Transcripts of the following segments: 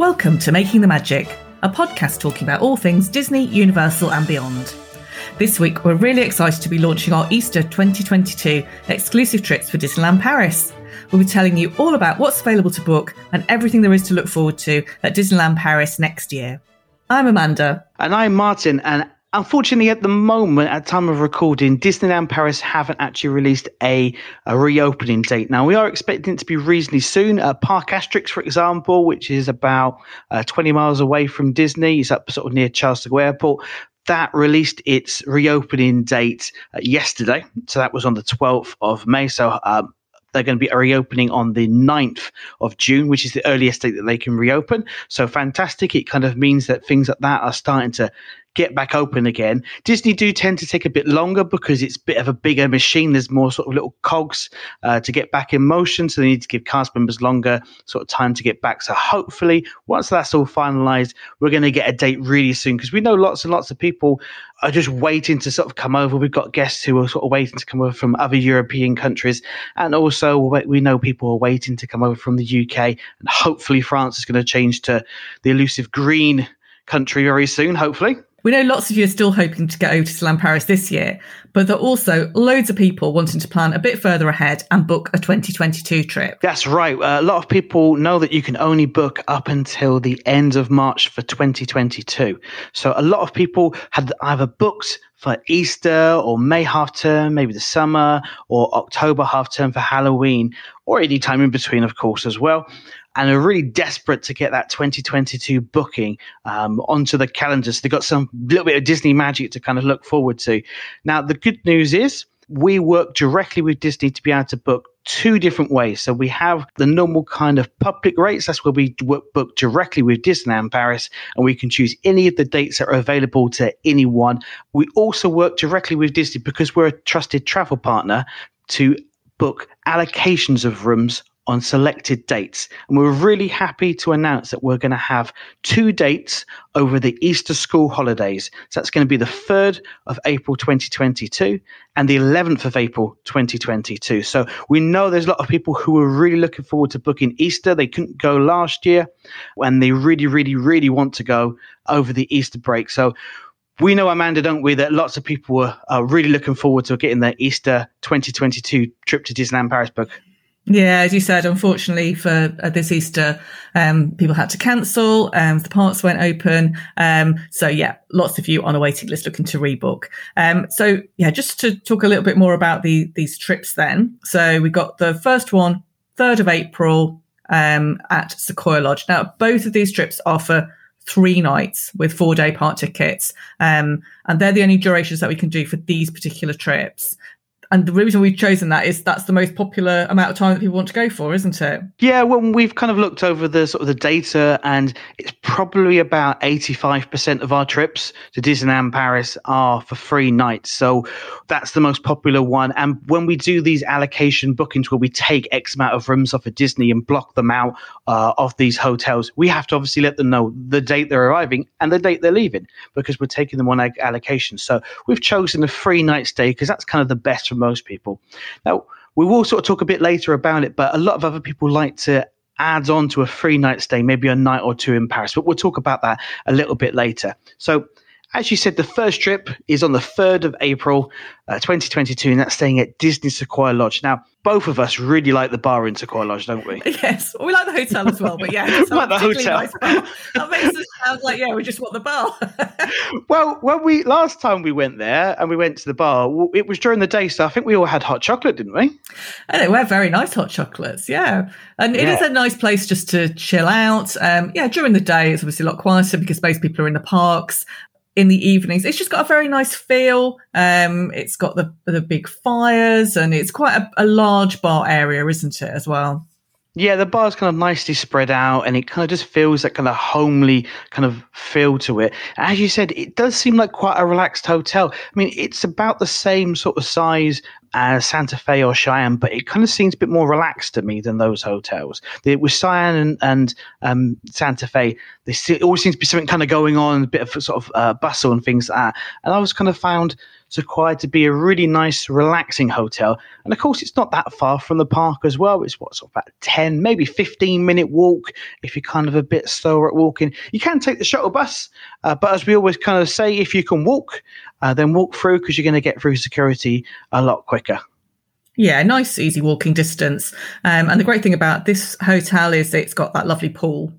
Welcome to Making the Magic, a podcast talking about all things Disney, Universal, and beyond. This week, we're really excited to be launching our Easter 2022 exclusive trips for Disneyland Paris. We'll be telling you all about what's available to book and everything there is to look forward to at Disneyland Paris next year. I'm Amanda. And I'm Martin. And Unfortunately, at the moment, at time of recording, Disneyland Paris haven't actually released a, a reopening date. Now, we are expecting it to be reasonably soon. Uh, Parc Asterix, for example, which is about uh, 20 miles away from Disney, is up sort of near Charles de Gaulle Airport. That released its reopening date uh, yesterday. So that was on the 12th of May. So um, they're going to be reopening on the 9th of June, which is the earliest date that they can reopen. So fantastic. It kind of means that things like that are starting to get back open again. Disney do tend to take a bit longer because it's a bit of a bigger machine. There's more sort of little cogs uh, to get back in motion. So they need to give cast members longer sort of time to get back. So hopefully, once that's all finalized, we're going to get a date really soon because we know lots and lots of people are just waiting to sort of come over. We've got guests who are sort of waiting to come over from other European countries. And also, we know people are waiting to come over from the UK. And hopefully, France is going to change to the elusive green country very soon, hopefully. We know lots of you are still hoping to get over to Disneyland Paris this year, but there are also loads of people wanting to plan a bit further ahead and book a 2022 trip. That's right. Uh, a lot of people know that you can only book up until the end of March for 2022. So a lot of people had either booked for Easter or May half term, maybe the summer, or October half term for Halloween, or any time in between, of course, as well and are really desperate to get that 2022 booking um, onto the calendar. So they've got some little bit of Disney magic to kind of look forward to. Now, the good news is we work directly with Disney to be able to book two different ways. So we have the normal kind of public rates. That's where we book directly with Disneyland Paris, and we can choose any of the dates that are available to anyone. We also work directly with Disney because we're a trusted travel partner to book allocations of rooms on selected dates. And we're really happy to announce that we're going to have two dates over the Easter school holidays. So that's going to be the 3rd of April 2022 and the 11th of April 2022. So we know there's a lot of people who are really looking forward to booking Easter. They couldn't go last year and they really, really, really want to go over the Easter break. So we know, Amanda, don't we, that lots of people were are really looking forward to getting their Easter 2022 trip to Disneyland Paris book. Yeah, as you said, unfortunately for uh, this Easter, um, people had to cancel. and the parks went open. Um, so yeah, lots of you on a waiting list looking to rebook. Um, so yeah, just to talk a little bit more about the these trips then. So we got the first one, 3rd of April, um, at Sequoia Lodge. Now, both of these trips offer three nights with four day park tickets. Um, and they're the only durations that we can do for these particular trips and the reason we've chosen that is that's the most popular amount of time that people want to go for, isn't it? Yeah, well, we've kind of looked over the sort of the data, and it's probably about eighty-five percent of our trips to Disneyland Paris are for free nights. So that's the most popular one. And when we do these allocation bookings, where we take X amount of rooms off of Disney and block them out uh, of these hotels, we have to obviously let them know the date they're arriving and the date they're leaving because we're taking them on allocation. So we've chosen a free night stay because that's kind of the best from most people. Now, we will sort of talk a bit later about it, but a lot of other people like to add on to a free night stay, maybe a night or two in Paris, but we'll talk about that a little bit later. So, as you said, the first trip is on the 3rd of April, uh, 2022, and that's staying at Disney Sequoia Lodge. Now, both of us really like the bar in Sequoia Lodge, don't we? Yes, we like the hotel as well, but yeah, it's like the hotel. Nice that makes us sound like yeah, we just want the bar. well, when we last time we went there and we went to the bar, it was during the day, so I think we all had hot chocolate, didn't we? And they were very nice hot chocolates, yeah. And it yeah. is a nice place just to chill out. Um, yeah, during the day it's obviously a lot quieter because most people are in the parks in the evenings. It's just got a very nice feel. Um, it's got the the big fires, and it's quite a, a large bar area, isn't it, as well? Yeah, the bar's kind of nicely spread out and it kind of just feels that kind of homely kind of feel to it. As you said, it does seem like quite a relaxed hotel. I mean, it's about the same sort of size as Santa Fe or Cheyenne, but it kind of seems a bit more relaxed to me than those hotels. The, with Cheyenne and, and um, Santa Fe, there always seems to be something kind of going on, a bit of sort of uh, bustle and things like that. And I was kind of found It's required to be a really nice, relaxing hotel. And of course, it's not that far from the park as well. It's what's sort of about 10, maybe 15 minute walk if you're kind of a bit slower at walking. You can take the shuttle bus, uh, but as we always kind of say, if you can walk, uh, then walk through because you're going to get through security a lot quicker. Yeah, nice, easy walking distance. Um, and the great thing about this hotel is it's got that lovely pool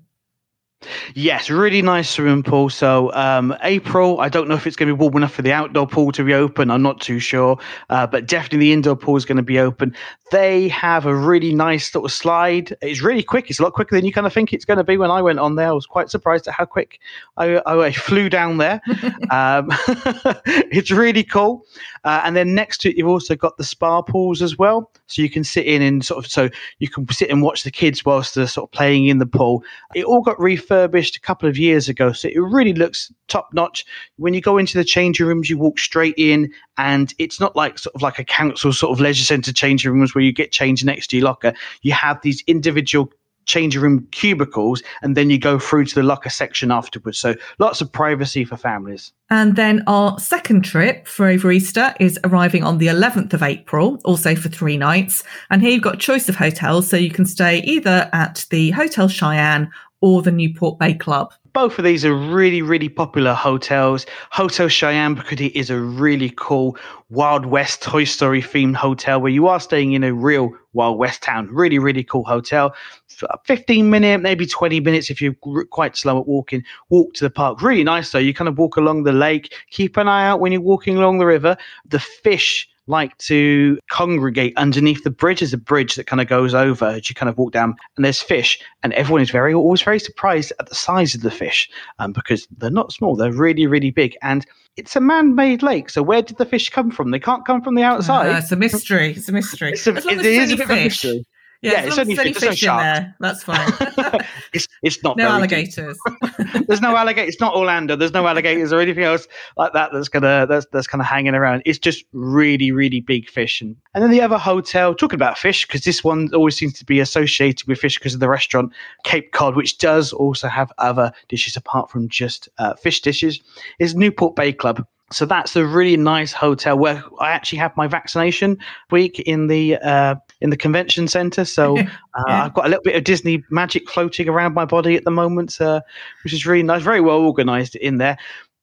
Yes, really nice swimming pool. So um, April, I don't know if it's going to be warm enough for the outdoor pool to be open. I'm not too sure, uh, but definitely the indoor pool is going to be open. They have a really nice sort of slide. It's really quick. It's a lot quicker than you kind of think it's going to be. When I went on there, I was quite surprised at how quick I, I flew down there. um, it's really cool. Uh, and then next to it, you've also got the spa pools as well, so you can sit in and sort of so you can sit and watch the kids whilst they're sort of playing in the pool. It all got refurbished refurbished a couple of years ago, so it really looks top notch. When you go into the changing rooms, you walk straight in, and it's not like sort of like a council sort of leisure centre changing rooms where you get changed next to your locker. You have these individual changing room cubicles and then you go through to the locker section afterwards so lots of privacy for families and then our second trip for over easter is arriving on the 11th of april also for three nights and here you've got choice of hotels so you can stay either at the hotel cheyenne or the Newport Bay Club. Both of these are really, really popular hotels. Hotel it is a really cool Wild West Toy Story themed hotel where you are staying in a real Wild West town. Really, really cool hotel. Uh, 15 minute, maybe 20 minutes if you're quite slow at walking. Walk to the park. Really nice though. You kind of walk along the lake. Keep an eye out when you're walking along the river. The fish like to congregate underneath the bridge. There's a bridge that kind of goes over as you kind of walk down, and there's fish, and everyone is very always very surprised at the size of the fish um, because they're not small; they're really, really big, and it's a man-made lake. So where did the fish come from? They can't come from the outside. Uh, it's a mystery. It's a mystery. It's a, it is a bit of a mystery. Yeah, yeah it's only fish, fish in there. That's fine. it's it's not no alligators. there's no alligators. It's not Orlando. There's no alligators or anything else like that. That's gonna that's that's kind of hanging around. It's just really really big fish. And and then the other hotel talking about fish because this one always seems to be associated with fish because of the restaurant Cape Cod, which does also have other dishes apart from just uh, fish dishes. Is Newport Bay Club. So that's a really nice hotel where I actually have my vaccination week in the uh, in the convention center. So uh, yeah. I've got a little bit of Disney magic floating around my body at the moment, uh, which is really nice, very well organized in there.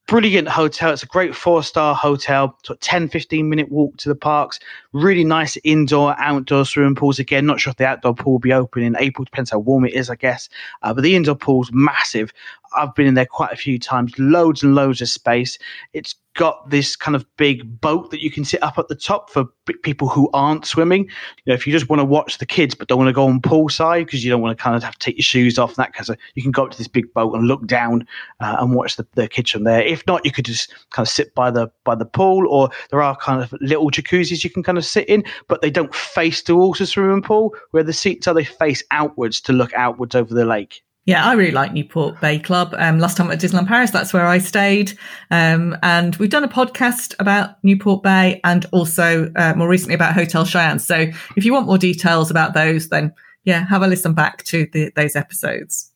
Brilliant hotel. It's a great four star hotel. So 10, 15 minute walk to the parks. Really nice indoor, outdoor swimming pools. Again, not sure if the outdoor pool will be open in April. Depends how warm it is, I guess. Uh, but the indoor pool's massive. I've been in there quite a few times. Loads and loads of space. It's got this kind of big boat that you can sit up at the top for people who aren't swimming. You know, if you just want to watch the kids but don't want to go on poolside because you don't want to kind of have to take your shoes off and that kind of, you can go up to this big boat and look down uh, and watch the, the kids from there. If not, you could just kind of sit by the by the pool, or there are kind of little jacuzzis you can kind of sit in, but they don't face towards the swimming pool. Where the seats are, they face outwards to look outwards over the lake. Yeah, I really like Newport Bay Club. Um, last time at Disneyland Paris, that's where I stayed. Um, and we've done a podcast about Newport Bay and also uh, more recently about Hotel Cheyenne. So if you want more details about those, then yeah, have a listen back to the, those episodes.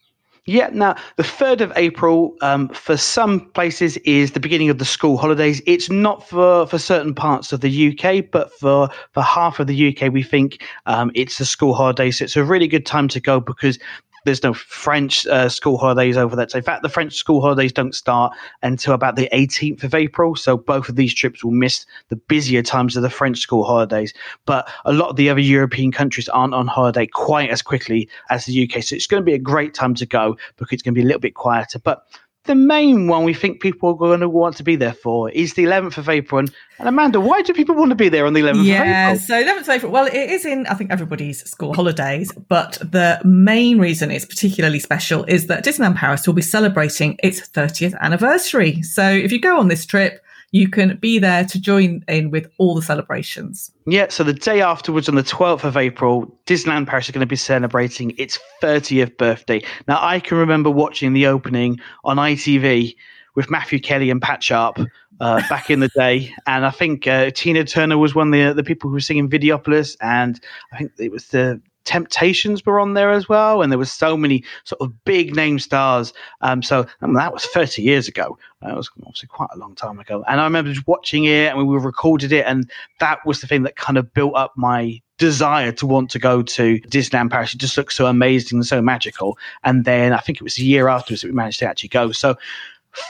Yeah, now the 3rd of April um, for some places is the beginning of the school holidays. It's not for, for certain parts of the UK, but for, for half of the UK, we think um, it's the school holidays. So it's a really good time to go because there's no French uh, school holidays over that. So in fact, the French school holidays don't start until about the 18th of April. So both of these trips will miss the busier times of the French school holidays. But a lot of the other European countries aren't on holiday quite as quickly as the UK. So it's going to be a great time to go because it's going to be a little bit quieter. But the main one we think people are going to want to be there for is the 11th of April. And, and Amanda, why do people want to be there on the 11th yeah, of April? Yeah, so 11th of April, well, it is in, I think, everybody's school holidays, but the main reason it's particularly special is that Disneyland Paris will be celebrating its 30th anniversary. So if you go on this trip, you can be there to join in with all the celebrations. Yeah, so the day afterwards, on the 12th of April, Disneyland Paris is going to be celebrating its 30th birthday. Now, I can remember watching the opening on ITV with Matthew Kelly and Pat Sharp uh, back in the day, and I think uh, Tina Turner was one of the the people who were singing Videopolis, and I think it was the Temptations were on there as well, and there was so many sort of big name stars. Um, so I mean, that was 30 years ago. That was obviously quite a long time ago. And I remember just watching it, and we recorded it, and that was the thing that kind of built up my desire to want to go to Disneyland Paris. It just looked so amazing and so magical. And then I think it was a year afterwards that we managed to actually go. So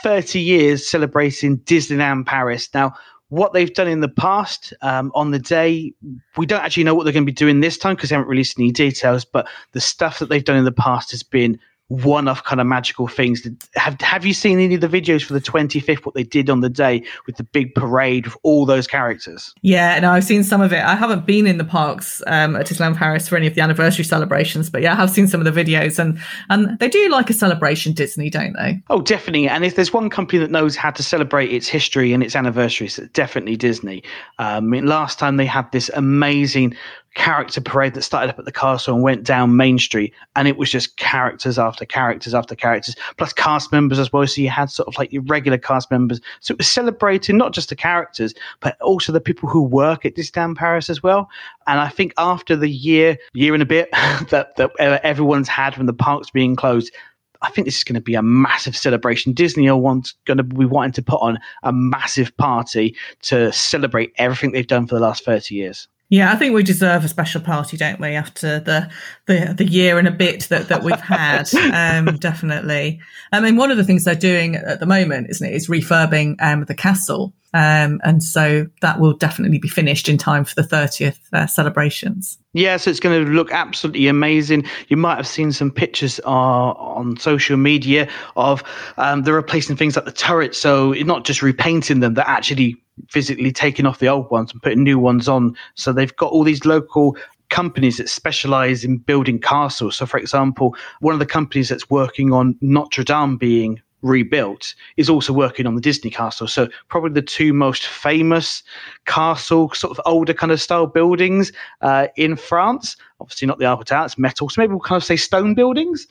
30 years celebrating Disneyland Paris. Now, what they've done in the past um, on the day, we don't actually know what they're going to be doing this time because they haven't released any details. But the stuff that they've done in the past has been one-off kind of magical things. Have Have you seen any of the videos for the 25th? What they did on the day with the big parade of all those characters? Yeah, no, I've seen some of it. I haven't been in the parks um, at Disneyland Paris for any of the anniversary celebrations, but yeah, I have seen some of the videos, and and they do like a celebration, Disney, don't they? Oh, definitely. And if there's one company that knows how to celebrate its history and its anniversaries, it's definitely Disney. Um, I mean, last time they had this amazing character parade that started up at the castle and went down Main Street, and it was just characters after characters after characters, plus cast members as well. So you had sort of like your regular cast members. So it was celebrating not just the characters, but also the people who work at Disneyland Paris as well. And I think after the year, year and a bit that, that everyone's had from the parks being closed, I think this is going to be a massive celebration. Disney are want, going to be wanting to put on a massive party to celebrate everything they've done for the last 30 years. Yeah, I think we deserve a special party, don't we? After the the, the year and a bit that, that we've had, um, definitely. I mean, one of the things they're doing at the moment, isn't it, is refurbing um, the castle, um, and so that will definitely be finished in time for the thirtieth uh, celebrations. Yeah, so it's going to look absolutely amazing. You might have seen some pictures uh, on social media of um, they're replacing things like the turrets, so not just repainting them, they're actually physically taking off the old ones and putting new ones on. So they've got all these local companies that specialize in building castles. So, for example, one of the companies that's working on Notre Dame being rebuilt is also working on the Disney castle. So, probably the two most famous castle, sort of older kind of style buildings uh, in France. Obviously, not the Eiffel Tower, it's metal. So, maybe we'll kind of say stone buildings.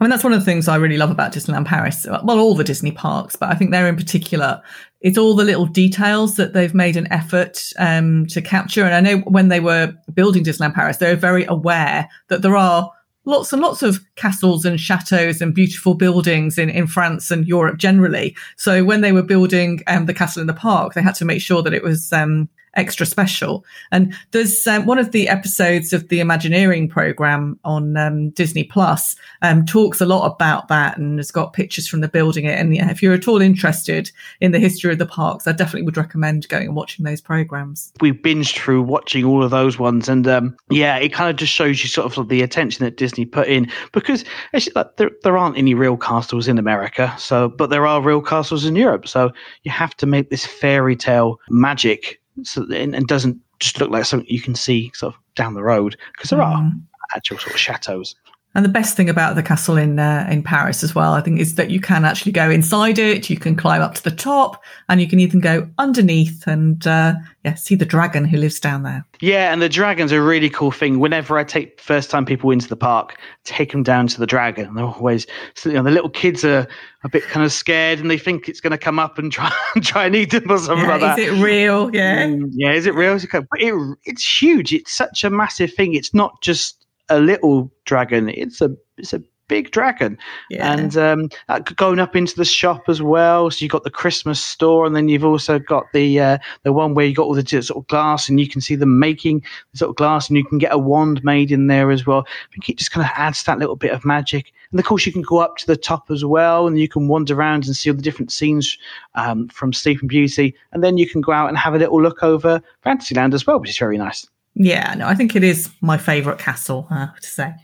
I mean, that's one of the things I really love about Disneyland Paris. Well, all the Disney parks, but I think they're in particular. It's all the little details that they've made an effort um, to capture. And I know when they were building Disneyland Paris, they were very aware that there are lots and lots of castles and chateaux and beautiful buildings in, in France and Europe generally. So when they were building um, the castle in the park, they had to make sure that it was um, extra special. And there's um, one of the episodes of the Imagineering program on um, Disney Plus um, talks a lot about that and has got pictures from the building it. And yeah, if you're at all interested in the history of the parks, I definitely would recommend going and watching those programs. We binged through watching all of those ones, and um, yeah, it kind of just shows you sort of the attention that Disney put in because actually, like, there there aren't any real castles in America, so but there are real castles in Europe, so you have to make this fairy tale magic so and, and doesn't just look like something you can see sort of down the road because there mm. are actual sort of chateaus. And the best thing about the castle in uh, in Paris as well, I think, is that you can actually go inside it. You can climb up to the top, and you can even go underneath and uh, yeah, see the dragon who lives down there. Yeah, and the dragon's a really cool thing. Whenever I take first time people into the park, take them down to the dragon. They're always you know, the little kids are a bit kind of scared, and they think it's going to come up and try try and eat them or something yeah, like that. Is it real? Yeah, mm, yeah. Is it real? It, it's huge. It's such a massive thing. It's not just a little dragon. It's a it's a big dragon, yeah. and um, uh, going up into the shop as well. So you've got the Christmas store, and then you've also got the uh, the one where you got all the sort of glass, and you can see them making the sort of glass, and you can get a wand made in there as well. I think it just kind of adds that little bit of magic. And of course, you can go up to the top as well, and you can wander around and see all the different scenes um, from Sleeping Beauty, and then you can go out and have a little look over Fantasyland as well, which is very nice. Yeah, no, I think it is my favourite castle, I have to say.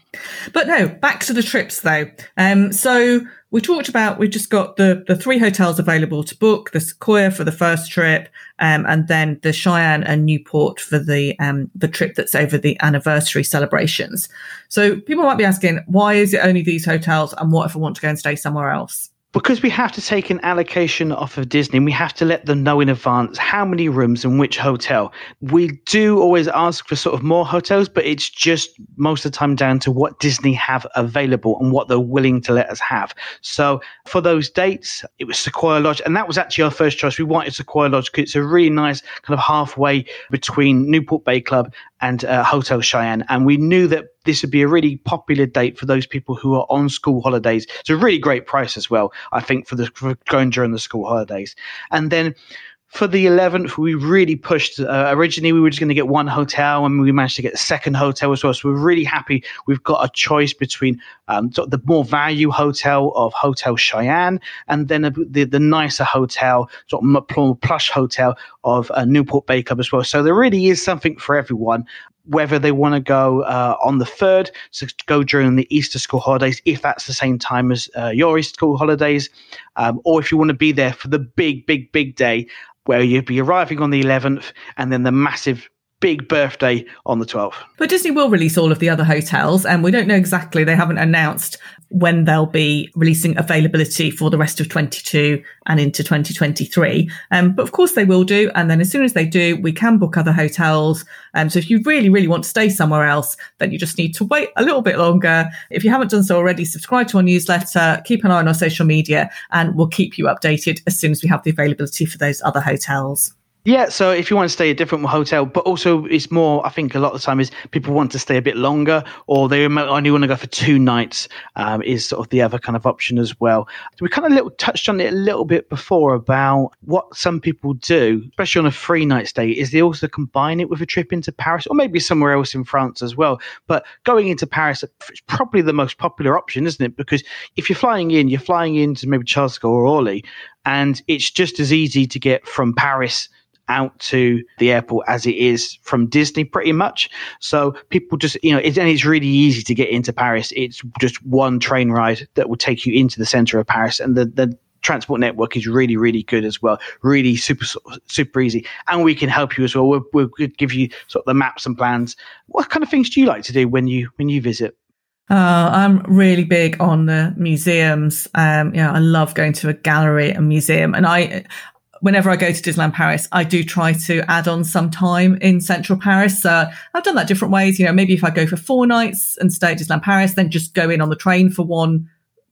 But no, back to the trips though. Um, so we talked about we've just got the the three hotels available to book: the Sequoia for the first trip, um, and then the Cheyenne and Newport for the um, the trip that's over the anniversary celebrations. So people might be asking, why is it only these hotels, and what if I want to go and stay somewhere else? Because we have to take an allocation off of Disney, we have to let them know in advance how many rooms and which hotel. We do always ask for sort of more hotels, but it's just most of the time down to what Disney have available and what they're willing to let us have. So for those dates, it was Sequoia Lodge, and that was actually our first choice. We wanted Sequoia Lodge because it's a really nice kind of halfway between Newport Bay Club and uh, Hotel Cheyenne, and we knew that this would be a really popular date for those people who are on school holidays. It's a really great price as well, I think, for the for going during the school holidays. And then for the 11th, we really pushed. Uh, originally, we were just going to get one hotel, and we managed to get a second hotel as well. So we're really happy. We've got a choice between um, the more value hotel of Hotel Cheyenne, and then the the nicer hotel, sort of more plush hotel of uh, Newport Bay Club as well. So there really is something for everyone whether they want to go uh, on the third, so go during the Easter school holidays, if that's the same time as uh, your Easter school holidays, um, or if you want to be there for the big, big, big day where you'd be arriving on the 11th and then the massive big birthday on the 12th. But Disney will release all of the other hotels, and we don't know exactly. They haven't announced when they'll be releasing availability for the rest of 22 and into 2023. Um, but of course they will do. And then as soon as they do, we can book other hotels. Um, so if you really, really want to stay somewhere else, then you just need to wait a little bit longer. If you haven't done so already, subscribe to our newsletter, keep an eye on our social media, and we'll keep you updated as soon as we have the availability for those other hotels. Yeah, so if you want to stay a different hotel, but also it's more, I think a lot of the time is people want to stay a bit longer or they only want to go for two nights um, is sort of the other kind of option as well. We kind of little, touched on it a little bit before about what some people do, especially on a three night stay, is they also combine it with a trip into Paris or maybe somewhere else in France as well. But going into Paris is probably the most popular option, isn't it? Because if you're flying in, you're flying into maybe Charles de Gaulle or Orly, and it's just as easy to get from Paris out to the airport as it is from Disney, pretty much. So people just, you know, it's, and it's really easy to get into Paris. It's just one train ride that will take you into the center of Paris, and the the transport network is really really good as well. Really super super easy. And we can help you as well. We'll, we'll give you sort of the maps and plans. What kind of things do you like to do when you when you visit? Uh, I'm really big on the museums. Um, yeah, I love going to a gallery and museum, and I whenever I go to Disneyland Paris, I do try to add on some time in central Paris. So I've done that different ways. You know, maybe if I go for four nights and stay at Disneyland Paris, then just go in on the train for one,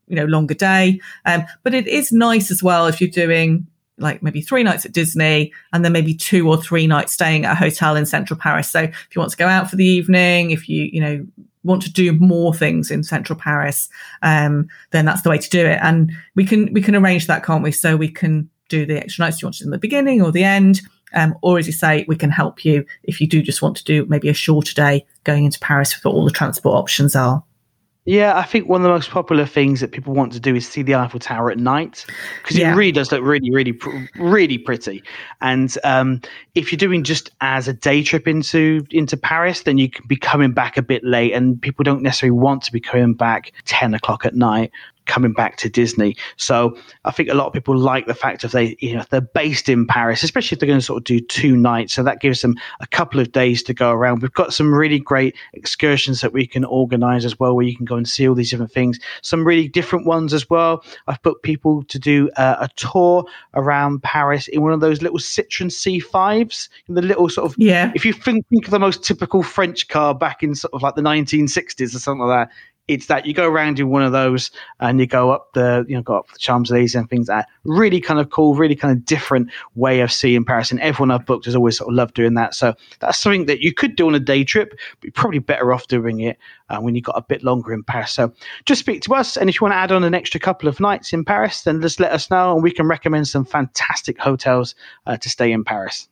you know, longer day. Um, but it is nice as well if you're doing like maybe three nights at Disney and then maybe two or three nights staying at a hotel in central Paris. So if you want to go out for the evening, if you, you know, want to do more things in central Paris, um, then that's the way to do it. And we can, we can arrange that, can't we? So we can do the extra nights you want to do in the beginning or the end. Um, or as you say, we can help you if you do just want to do maybe a shorter day going into Paris for all the transport options are. Yeah, I think one of the most popular things that people want to do is see the Eiffel Tower at night because yeah. it really does look really, really, really pretty. And um, if you're doing just as a day trip into into Paris, then you can be coming back a bit late, and people don't necessarily want to be coming back ten o'clock at night coming back to Disney. So I think a lot of people like the fact of they, you know, they're based in Paris, especially if they're going to sort of do two nights. So that gives them a couple of days to go around. We've got some really great excursions that we can organize as well, where you can go and see all these different things. Some really different ones as well. I've booked people to do uh, a tour around Paris in one of those little Citroen C5s, the little sort of, yeah. If you think, think of the most typical French car back in sort of like the 1960s or something like that, it's that you go around in one of those and you go up the you know go up the Champs Elysees and things like that. Really kind of cool, really kind of different way of seeing Paris. And everyone I've booked has always sort of loved doing that. So that's something that you could do on a day trip, but you're probably better off doing it uh, when you've got a bit longer in Paris. So just speak to us, and if you want to add on an extra couple of nights in Paris, then just let us know, and we can recommend some fantastic hotels uh, to stay in Paris.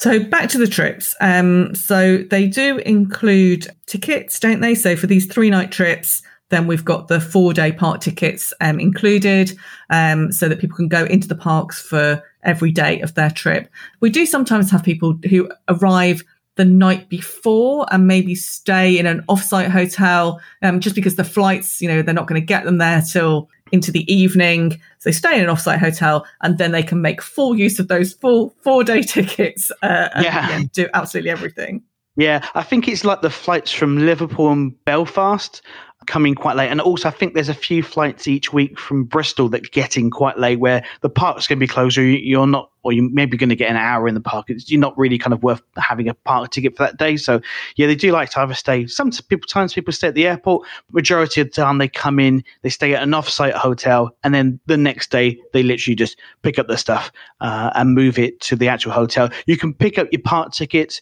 So back to the trips. Um, so they do include tickets, don't they? So for these three night trips, then we've got the four day park tickets um, included, um, so that people can go into the parks for every day of their trip. We do sometimes have people who arrive the night before and maybe stay in an offsite hotel, um, just because the flights, you know, they're not going to get them there till into the evening. So they stay in an offsite hotel and then they can make full use of those full four day tickets uh, yeah. and do absolutely everything. Yeah, I think it's like the flights from Liverpool and Belfast coming quite late. And also, I think there's a few flights each week from Bristol that get in quite late where the park's going to be closed or you're not, or you're maybe going to get an hour in the park. It's, you're not really kind of worth having a park ticket for that day. So, yeah, they do like to either stay. Some people, times people stay at the airport, majority of the time they come in, they stay at an off-site hotel, and then the next day they literally just pick up their stuff uh, and move it to the actual hotel. You can pick up your park tickets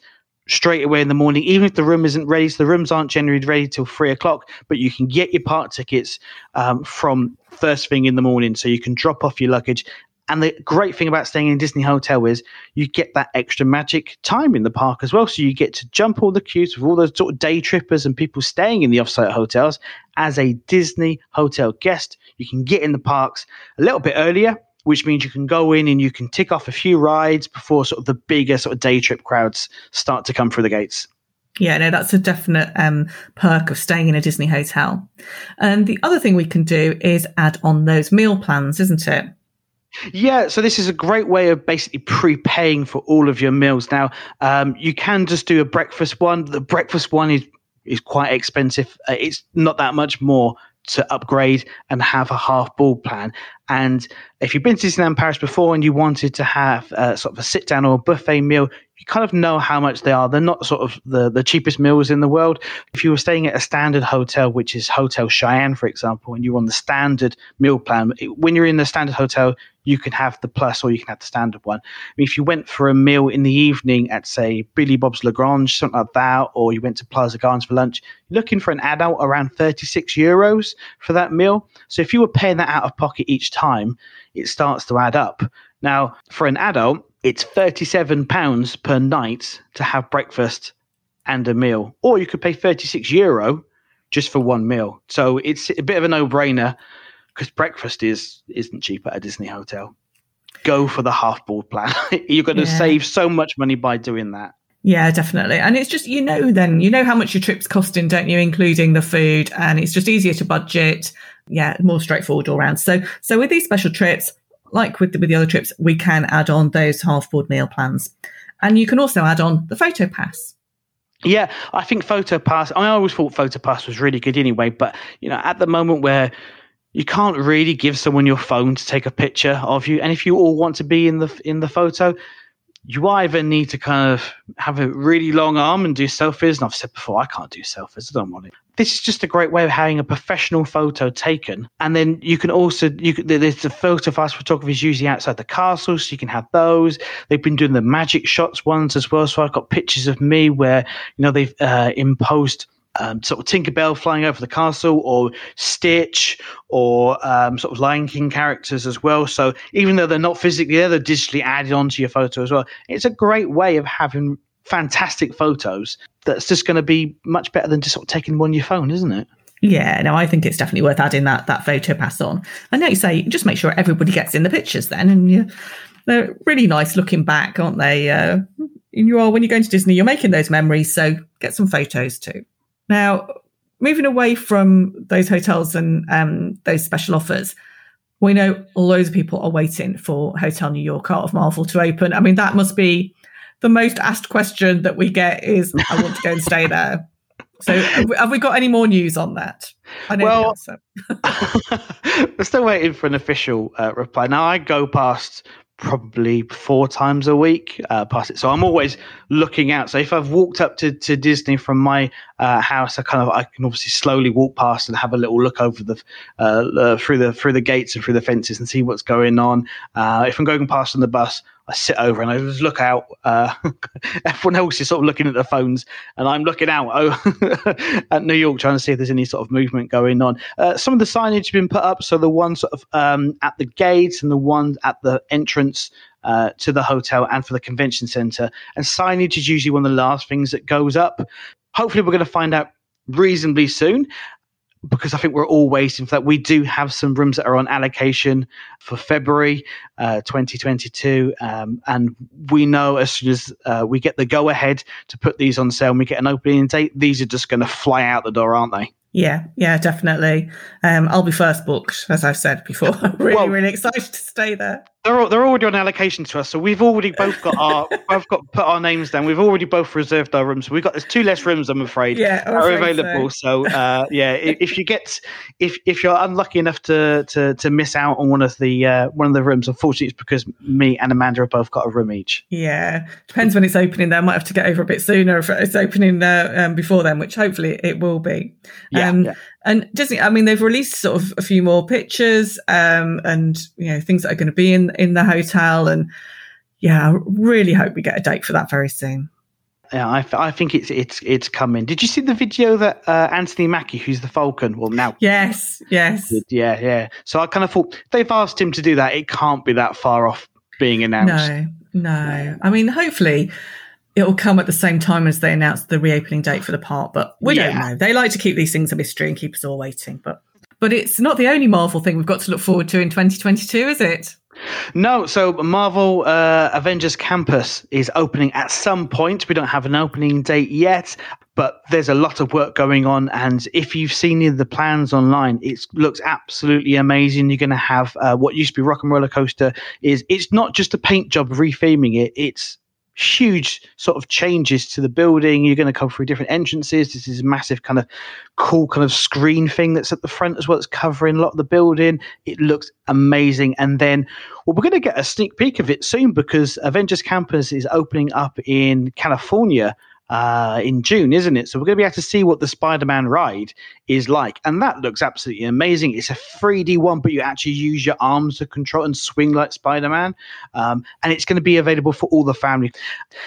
straight away in the morning, even if the room isn't ready. So the rooms aren't generally ready till three o'clock, but you can get your park tickets um, from first thing in the morning. So you can drop off your luggage. And the great thing about staying in a Disney hotel is you get that extra magic time in the park as well. So you get to jump all the queues with all those sort of day trippers and people staying in the offsite hotels. As a Disney hotel guest, you can get in the parks a little bit earlier which means you can go in and you can tick off a few rides before sort of the bigger sort of day trip crowds start to come through the gates. Yeah, no, that's a definite um, perk of staying in a Disney hotel. And the other thing we can do is add on those meal plans, isn't it? Yeah, so this is a great way of basically prepaying for all of your meals. Now, um, you can just do a breakfast one. The breakfast one is is quite expensive. Uh, it's not that much more to upgrade and have a half board plan. And if you've been to Disneyland Paris before and you wanted to have uh, sort of a sit down or a buffet meal, you kind of know how much they are. They're not sort of the, the cheapest meals in the world. If you were staying at a standard hotel, which is Hotel Cheyenne, for example, and you're on the standard meal plan, when you're in the standard hotel, you can have the plus or you can have the standard one. I mean, if you went for a meal in the evening at, say, Billy Bob's La Grange, something like that, or you went to Plaza Gardens for lunch, you're looking for an adult around 36 euros for that meal. So if you were paying that out of pocket each time, it starts to add up. Now, for an adult, it's £37 per night to have breakfast and a meal. Or you could pay 36 euro just for one meal. So it's a bit of a no brainer because breakfast is isn't cheap at a Disney hotel. Go for the half board plan. You're going to yeah. save so much money by doing that. Yeah, definitely. And it's just, you know, then you know how much your trip's costing, don't you, including the food. And it's just easier to budget. Yeah, more straightforward all around. So, so with these special trips, like with the, with the other trips, we can add on those half board meal plans. And you can also add on the photo pass. Yeah, I think Photo Pass. I always thought Photo Pass was really good anyway, but you know, at the moment where you can't really give someone your phone to take a picture of you. And if you all want to be in the in the photo, you either need to kind of have a really long arm and do selfies. And I've said before, I can't do selfies. I don't want it. This is just a great way of having a professional photo taken. And then you can also, you can, there's the photo pass photography is usually outside the castle, so you can have those. They've been doing the magic shots ones as well. So I've got pictures of me where, you know, they've uh, imposed um, sort of Tinkerbell flying over the castle, or Stitch, or um, sort of Lion King characters as well. So even though they're not physically there, they're digitally added onto your photo as well. It's a great way of having fantastic photos that's just going to be much better than just sort of taking one on your phone, isn't it? Yeah, no, I think it's definitely worth adding that that photo pass on. And like you say, just make sure everybody gets in the pictures then, and you, they're really nice looking back, aren't they? Uh, you are when you're going to Disney, you're making those memories, so get some photos too. Now, moving away from those hotels and um, those special offers, we know loads of people are waiting for Hotel New York Art of Marvel to open. I mean, that must be the most asked question that we get is, I want to go and stay there. So, have we got any more news on that? I know well, we're still waiting for an official uh, reply. Now, I go past probably four times a week uh, past it. So I'm always looking out. So if I've walked up to, to Disney from my uh, house, I kind of I can obviously slowly walk past and have a little look over the uh, uh through the through the gates and through the fences and see what's going on. Uh, if I'm going past on the bus, I sit over and I just look out. Uh, everyone else is sort of looking at their phones, and I'm looking out oh, at New York trying to see if there's any sort of movement going on. Uh, some of the signage has been put up, so the one sort of um, at the gates and the one at the entrance uh, to the hotel and for the convention center. And signage is usually one of the last things that goes up. Hopefully, we're going to find out reasonably soon because I think we're all waiting for that. We do have some rooms that are on allocation for February uh, 2022. Um, and we know as soon as uh, we get the go ahead to put these on sale and we get an opening date, these are just going to fly out the door, aren't they? Yeah, yeah, definitely. Um, I'll be first booked, as I've said before. really, well, really excited to stay there they're they're already on allocation to us, so we've already both got our both got put our names down. We've already both reserved our rooms. We've got there's two less rooms, I'm afraid, yeah, are available. So, so uh, yeah, if, you get if if you're unlucky enough to to to miss out on one of the uh, one of the rooms, unfortunately, it's because me and Amanda have both got a room each. Yeah, depends when it's opening. There, I might have to get over a bit sooner if it's opening uh, um, before then, which hopefully it will be. Yeah, um, yeah. And Disney, I mean, they've released sort of a few more pictures um, and you know things that are going to be in in the hotel, and yeah, I really hope we get a date for that very soon. Yeah, I, I think it's it's it's coming. Did you see the video that uh, Anthony Mackie, who's the Falcon, well now, yes, yes, yeah, yeah. So I kind of thought they've asked him to do that. It can't be that far off being announced. No, no. I mean, hopefully it'll come at the same time as they announce the reopening date for the park, but we yeah. don't know. They like to keep these things a mystery and keep us all waiting. But but it's not the only Marvel thing we've got to look forward to in 2022, is it? No, so Marvel uh, Avengers Campus is opening at some point. We don't have an opening date yet, but there's a lot of work going on. And if you've seen the plans online, it looks absolutely amazing. You're going to have uh, what used to be Rock and Roller Coaster. Is it's not just a paint job of refaming it; it's huge sort of changes to the building. You're going to come through different entrances. This is massive kind of cool kind of screen thing that's at the front as well. It's covering a lot of the building. It looks amazing. And then well, we're going to get a sneak peek of it soon because Avengers Campus is opening up in California uh, in June, isn't it? So we're going to be able to see what the Spider-Man ride is like, and that looks absolutely amazing. It's a 3D one, but you actually use your arms to control and swing like Spider-Man, um, and it's going to be available for all the family.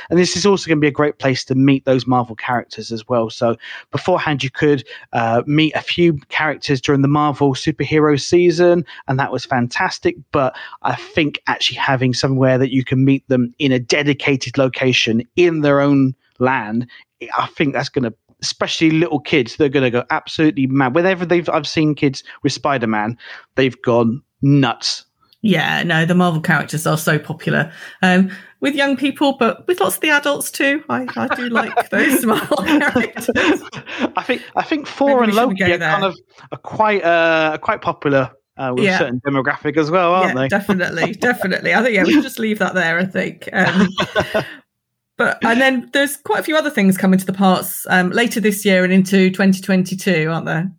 And this is also going to be a great place to meet those Marvel characters as well. So beforehand, you could uh, meet a few characters during the Marvel superhero season, and that was fantastic. But I think actually having somewhere that you can meet them in a dedicated location in their own land, I think that's going to, especially little kids, they're going to go absolutely mad. Whenever they've, I've seen kids with Spider Man, they've gone nuts. Yeah, no, the Marvel characters are so popular um, with young people, but with lots of the adults too. I, I do like those Marvel characters. I think I think Thor and Loki are kind of are quite uh, quite popular uh, with yeah. a certain demographic as well, aren't yeah, they? definitely, definitely. I think yeah, we should just leave that there. I think. Um, but and then there's quite a few other things coming to the parks um, later this year and into 2022, aren't there?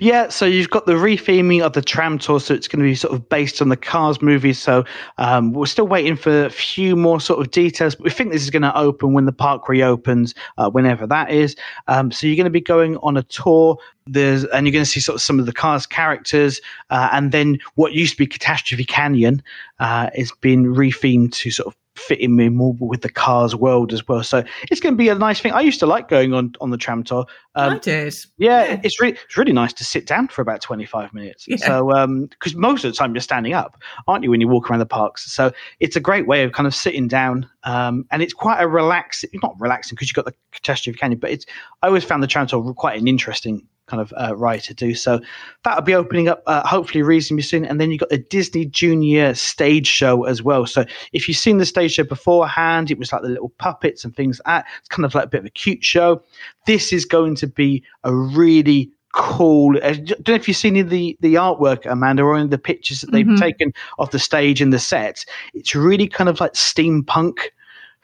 Yeah, so you've got the retheming of the tram tour, so it's going to be sort of based on the Cars movies. So um, we're still waiting for a few more sort of details, but we think this is going to open when the park reopens, uh, whenever that is. Um, so you're going to be going on a tour. There's and you're going to see sort of some of the Cars characters, uh, and then what used to be Catastrophe Canyon uh, is being rethemed to sort of fitting me more with the cars world as well. So it's going to be a nice thing. I used to like going on on the tram tour. Um, I did. Yeah, yeah, it's really it's really nice to sit down for about twenty five minutes. Yeah. So because um, most of the time you're standing up, aren't you, when you walk around the parks? So it's a great way of kind of sitting down, um, and it's quite a relaxing, not relaxing because you've got the catastrophe canyon, but it's I always found the tram tour quite an interesting kind of uh, right to do. So that'll be opening up uh, hopefully reasonably soon. And then you've got the Disney Junior stage show as well. So if you've seen the stage show beforehand, it was like the little puppets and things like that. It's kind of like a bit of a cute show. This is going to be a really cool. I don't know if you've seen the the artwork, Amanda, or in the pictures that they've mm-hmm. taken of the stage and the set. It's really kind of like steampunk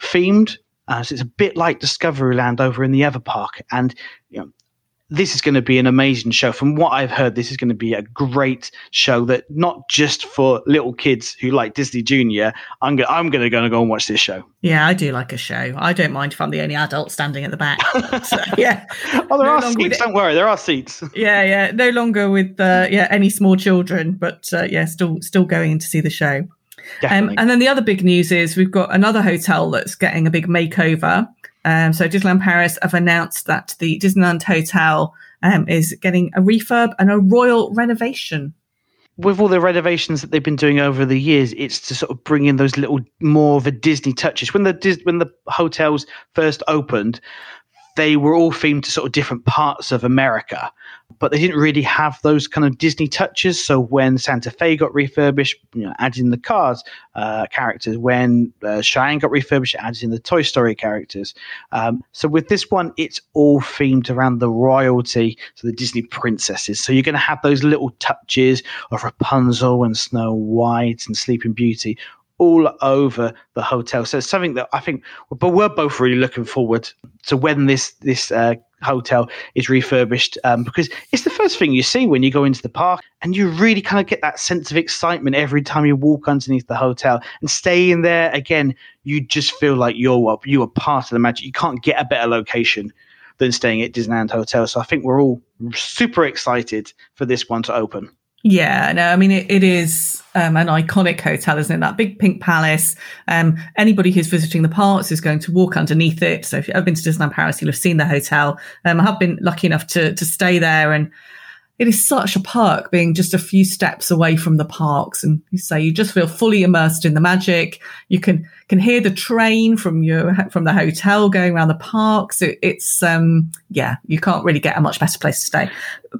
themed. Uh, so it's a bit like Discoveryland over in the Everpark, and you know this is going to be an amazing show. From what I've heard, this is going to be a great show that not just for little kids who like Disney Junior. I'm going. I'm going to go and go and watch this show. Yeah, I do like a show. I don't mind if I'm the only adult standing at the back. Uh, yeah. oh, there no are seats. Don't worry, there are seats. Yeah, yeah. No longer with uh, yeah any small children, but uh, yeah, still still going to see the show. Um, and then the other big news is we've got another hotel that's getting a big makeover. Um, so Disneyland Paris have announced that the Disneyland Hotel um, is getting a refurb and a royal renovation. With all the renovations that they've been doing over the years, it's to sort of bring in those little more of a Disney touches. When the when the hotels first opened, they were all themed to sort of different parts of America but they didn't really have those kind of Disney touches. So when Santa Fe got refurbished, you know, added in the Cars uh, characters. When uh, Cheyenne got refurbished, added in the Toy Story characters. Um, so with this one, it's all themed around the royalty, so the Disney princesses. So you're going to have those little touches of Rapunzel and Snow White and Sleeping Beauty all over the hotel. So it's something that I think, but we're both really looking forward to when this this uh, hotel is refurbished um, because it's the first thing you see when you go into the park and you really kind of get that sense of excitement every time you walk underneath the hotel. And stay in there again you just feel like you're you are part of the magic. You can't get a better location than staying at disneyland hotel. So i think we're all super excited for this one to open Yeah, no, I mean, it, it is um, an iconic hotel, isn't it? That big pink palace. Um, anybody who's visiting the parks is going to walk underneath it. So if you've ever been to Disneyland Paris, you'll have seen the hotel. Um, I have been lucky enough to, to stay there and it is such a perk being just a few steps away from the parks. And you say you just feel fully immersed in the magic. You can, can hear the train from your, from the hotel going around the parks. It, it's, um, yeah, you can't really get a much better place to stay.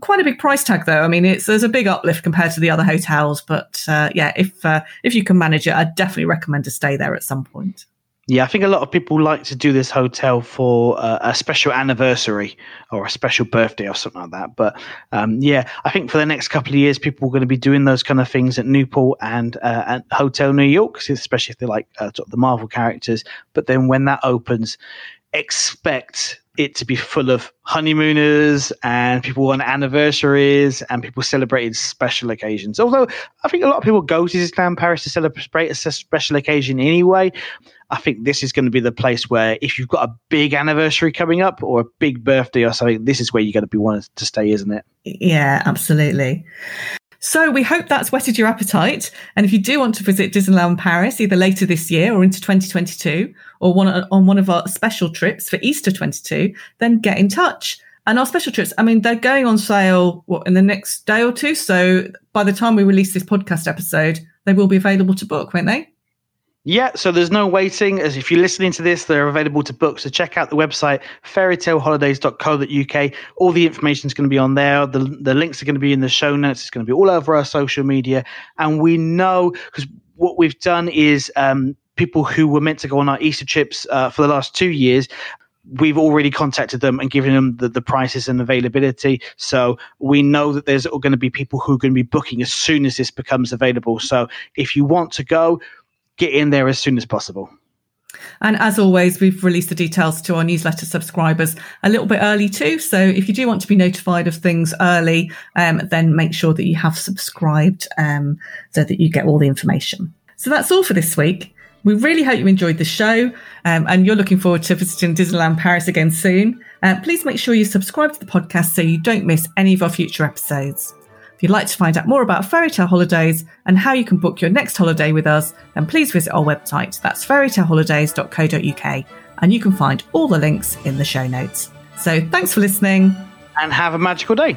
Quite a big price tag though. I mean, it's, there's a big uplift compared to the other hotels, but, uh, yeah, if, uh, if you can manage it, I'd definitely recommend to stay there at some point. Yeah, I think a lot of people like to do this hotel for uh, a special anniversary or a special birthday or something like that. But um, yeah, I think for the next couple of years, people are going to be doing those kind of things at Newport and, uh, and Hotel New York, especially if they like uh, the Marvel characters. But then when that opens, expect it to be full of honeymooners and people on anniversaries and people celebrating special occasions. Although I think a lot of people go to Disneyland Paris to celebrate a special occasion anyway. I think this is going to be the place where if you've got a big anniversary coming up or a big birthday or something, this is where you're going to be wanting to stay, isn't it? Yeah, absolutely. So we hope that's whetted your appetite. And if you do want to visit Disneyland Paris either later this year or into 2022 or one on one of our special trips for Easter 22, then get in touch. And our special trips, I mean, they're going on sale what, in the next day or two. So by the time we release this podcast episode, they will be available to book, won't they? Yeah, so there's no waiting. As if you're listening to this, they're available to book. So check out the website fairytaleholidays.co.uk. All the information is going to be on there. The the links are going to be in the show notes. It's going to be all over our social media. And we know because what we've done is um, people who were meant to go on our Easter trips uh, for the last two years we've already contacted them and given them the, the prices and availability. So we know that there's going to be people who are going to be booking as soon as this becomes available. So if you want to go, get in there as soon as possible. And as always, we've released the details to our newsletter subscribers a little bit early too. So if you do want to be notified of things early, um, then make sure that you have subscribed um, so that you get all the information. So that's all for this week. We really hope you enjoyed the show um, and you're looking forward to visiting Disneyland Paris again soon. Uh, please make sure you subscribe to the podcast so you don't miss any of our future episodes. If you'd like to find out more about Fairy Tale Holidays and how you can book your next holiday with us, then please visit our website. That's fairytaleholidays.co.uk and you can find all the links in the show notes. So thanks for listening. And have a magical day.